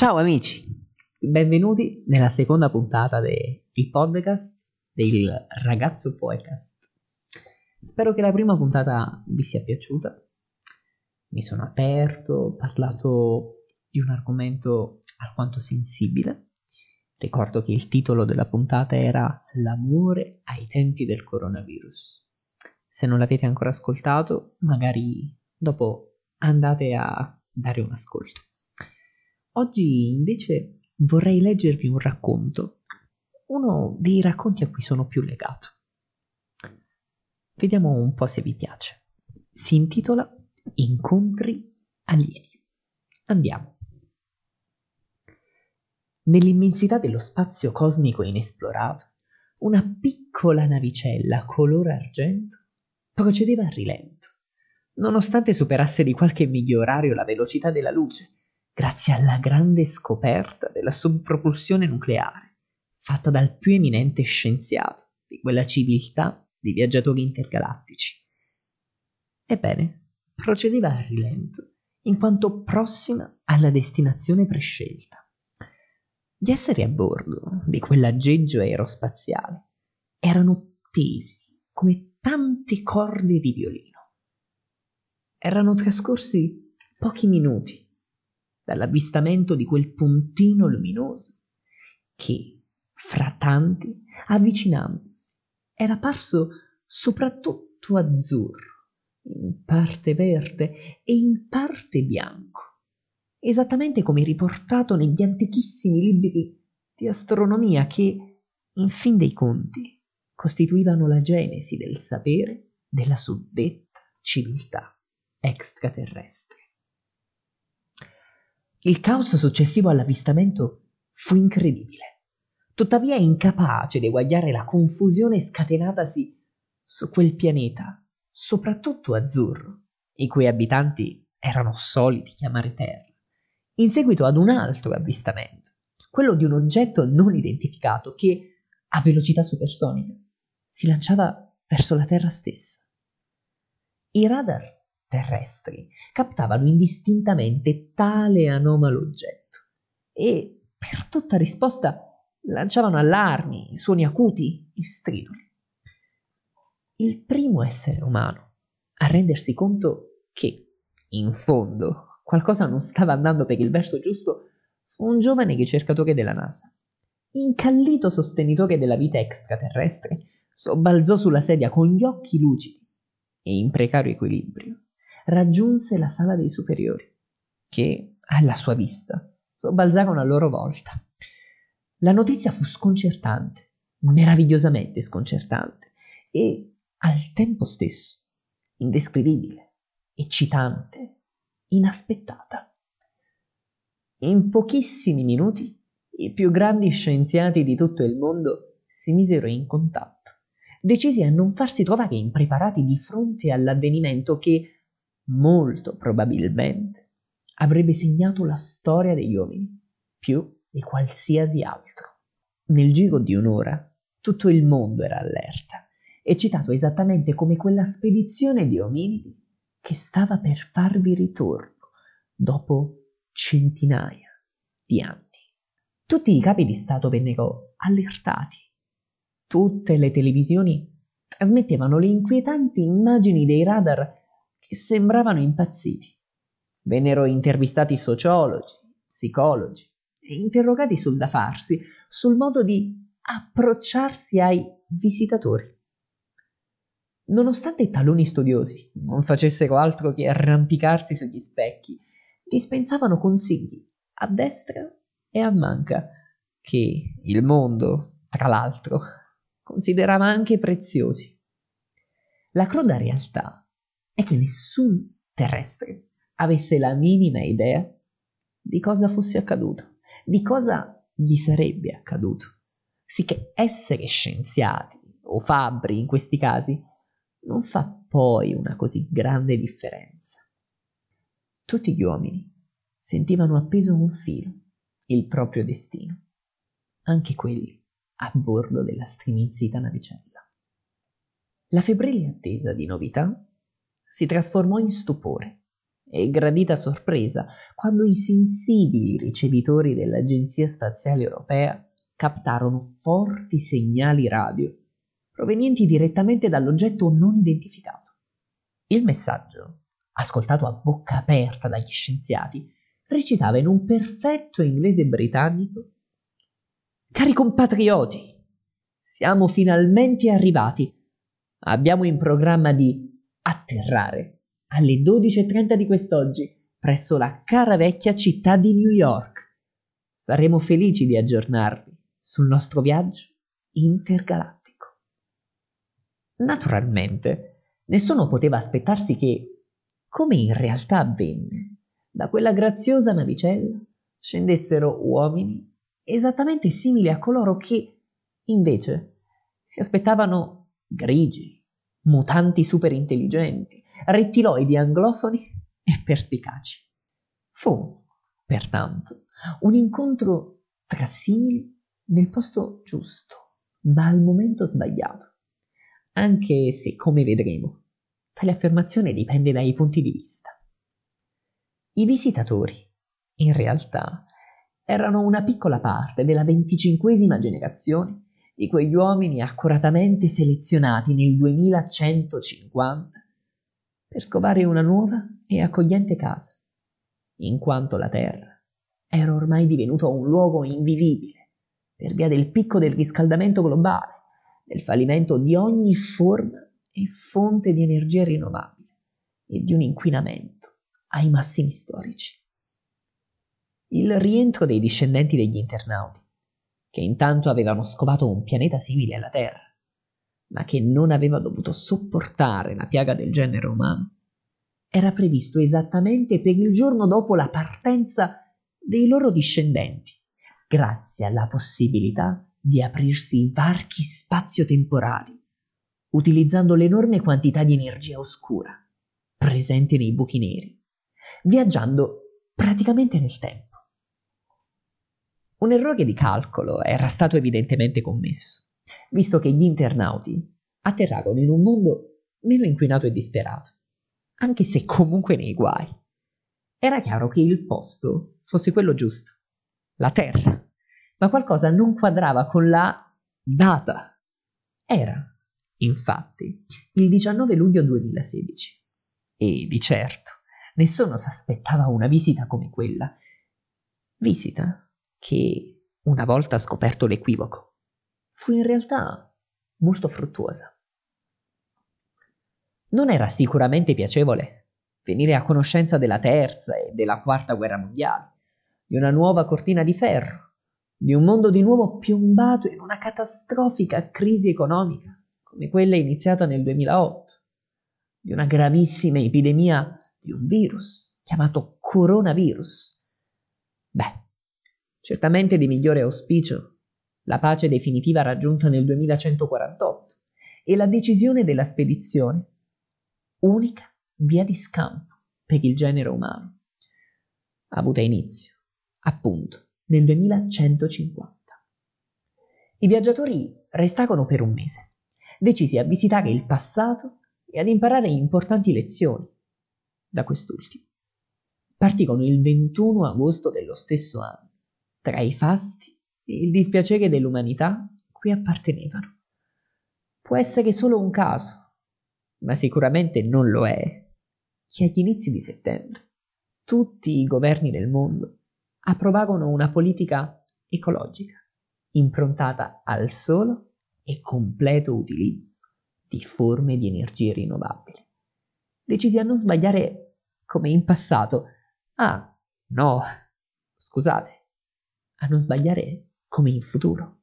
Ciao amici, benvenuti nella seconda puntata del podcast del ragazzo podcast. Spero che la prima puntata vi sia piaciuta. Mi sono aperto, ho parlato di un argomento alquanto sensibile. Ricordo che il titolo della puntata era L'amore ai tempi del coronavirus. Se non l'avete ancora ascoltato, magari dopo andate a dare un ascolto. Oggi invece vorrei leggervi un racconto, uno dei racconti a cui sono più legato. Vediamo un po' se vi piace. Si intitola Incontri alieni. Andiamo. Nell'immensità dello spazio cosmico inesplorato, una piccola navicella color argento procedeva a rilento, nonostante superasse di qualche migliorario la velocità della luce grazie alla grande scoperta della subpropulsione nucleare, fatta dal più eminente scienziato di quella civiltà di viaggiatori intergalattici. Ebbene, procedeva a rilento, in quanto prossima alla destinazione prescelta. Gli esseri a bordo di quell'aggeggio aerospaziale erano tesi come tante corde di violino. Erano trascorsi pochi minuti dall'avvistamento di quel puntino luminoso che, fra tanti, avvicinandosi, era parso soprattutto azzurro, in parte verde e in parte bianco, esattamente come riportato negli antichissimi libri di astronomia che, in fin dei conti, costituivano la genesi del sapere della suddetta civiltà extraterrestre. Il caos successivo all'avvistamento fu incredibile, tuttavia incapace di eguagliare la confusione scatenatasi su quel pianeta, soprattutto azzurro, i cui abitanti erano soliti chiamare Terra, in seguito ad un altro avvistamento, quello di un oggetto non identificato che, a velocità supersonica, si lanciava verso la Terra stessa. I radar terrestri captavano indistintamente tale anomalo oggetto e per tutta risposta lanciavano allarmi, suoni acuti e striduli. Il primo essere umano a rendersi conto che, in fondo, qualcosa non stava andando per il verso giusto fu un giovane ricercatore della NASA. Incallito sostenitore della vita extraterrestre, sobbalzò sulla sedia con gli occhi lucidi e in precario equilibrio raggiunse la sala dei superiori, che, alla sua vista, sobbalzarono a loro volta. La notizia fu sconcertante, meravigliosamente sconcertante e, al tempo stesso, indescrivibile, eccitante, inaspettata. In pochissimi minuti i più grandi scienziati di tutto il mondo si misero in contatto, decisi a non farsi trovare impreparati di fronte all'avvenimento che molto probabilmente avrebbe segnato la storia degli uomini più di qualsiasi altro. Nel giro di un'ora tutto il mondo era allerta, eccitato esattamente come quella spedizione di ominidi che stava per farvi ritorno dopo centinaia di anni. Tutti i capi di Stato vennero allertati. Tutte le televisioni trasmettevano le inquietanti immagini dei radar che sembravano impazziti. Vennero intervistati sociologi, psicologi e interrogati sul da farsi, sul modo di approcciarsi ai visitatori. Nonostante taluni studiosi non facessero altro che arrampicarsi sugli specchi, dispensavano consigli a destra e a manca, che il mondo, tra l'altro, considerava anche preziosi. La cruda realtà è che nessun terrestre avesse la minima idea di cosa fosse accaduto, di cosa gli sarebbe accaduto. Sicché essere scienziati o fabbri in questi casi non fa poi una così grande differenza. Tutti gli uomini sentivano appeso un filo il proprio destino, anche quelli a bordo della strimizzita navicella. La febbrile attesa di novità si trasformò in stupore e gradita sorpresa quando i sensibili ricevitori dell'Agenzia Spaziale Europea captarono forti segnali radio provenienti direttamente dall'oggetto non identificato. Il messaggio, ascoltato a bocca aperta dagli scienziati, recitava in un perfetto inglese britannico Cari compatrioti, siamo finalmente arrivati. Abbiamo in programma di atterrare alle 12.30 di quest'oggi presso la cara vecchia città di New York. Saremo felici di aggiornarvi sul nostro viaggio intergalattico. Naturalmente, nessuno poteva aspettarsi che, come in realtà avvenne, da quella graziosa navicella scendessero uomini esattamente simili a coloro che, invece, si aspettavano grigi, mutanti superintelligenti, rettiloidi anglofoni e perspicaci. Fu, pertanto, un incontro tra simili nel posto giusto, ma al momento sbagliato. Anche se, come vedremo, tale affermazione dipende dai punti di vista. I visitatori, in realtà, erano una piccola parte della venticinquesima generazione di quegli uomini accuratamente selezionati nel 2150 per scovare una nuova e accogliente casa, in quanto la terra era ormai divenuta un luogo invivibile per via del picco del riscaldamento globale, del fallimento di ogni forma e fonte di energia rinnovabile e di un inquinamento ai massimi storici. Il rientro dei discendenti degli internauti, che intanto avevano scovato un pianeta simile alla Terra, ma che non aveva dovuto sopportare la piaga del genere umano, era previsto esattamente per il giorno dopo la partenza dei loro discendenti, grazie alla possibilità di aprirsi varchi spazio-temporali, utilizzando l'enorme quantità di energia oscura presente nei buchi neri, viaggiando praticamente nel tempo. Un errore di calcolo era stato evidentemente commesso, visto che gli internauti atterrarono in un mondo meno inquinato e disperato, anche se comunque nei guai. Era chiaro che il posto fosse quello giusto, la Terra, ma qualcosa non quadrava con la data. Era, infatti, il 19 luglio 2016 e di certo nessuno si aspettava una visita come quella. Visita che, una volta scoperto l'equivoco, fu in realtà molto fruttuosa. Non era sicuramente piacevole venire a conoscenza della terza e della quarta guerra mondiale, di una nuova cortina di ferro, di un mondo di nuovo piombato in una catastrofica crisi economica come quella iniziata nel 2008, di una gravissima epidemia di un virus chiamato coronavirus. Beh, certamente di migliore auspicio, la pace definitiva raggiunta nel 2148 e la decisione della spedizione, unica via di scampo per il genere umano, avuta inizio, appunto, nel 2150. I viaggiatori restarono per un mese, decisi a visitare il passato e ad imparare importanti lezioni da quest'ultimo. Partirono il 21 agosto dello stesso anno tra i fasti e il dispiacere dell'umanità cui appartenevano. Può essere solo un caso, ma sicuramente non lo è, che agli inizi di settembre tutti i governi del mondo approvarono una politica ecologica improntata al solo e completo utilizzo di forme di energie rinnovabili. Decisi a non sbagliare come in passato. Ah, no, scusate, a non sbagliare come in futuro.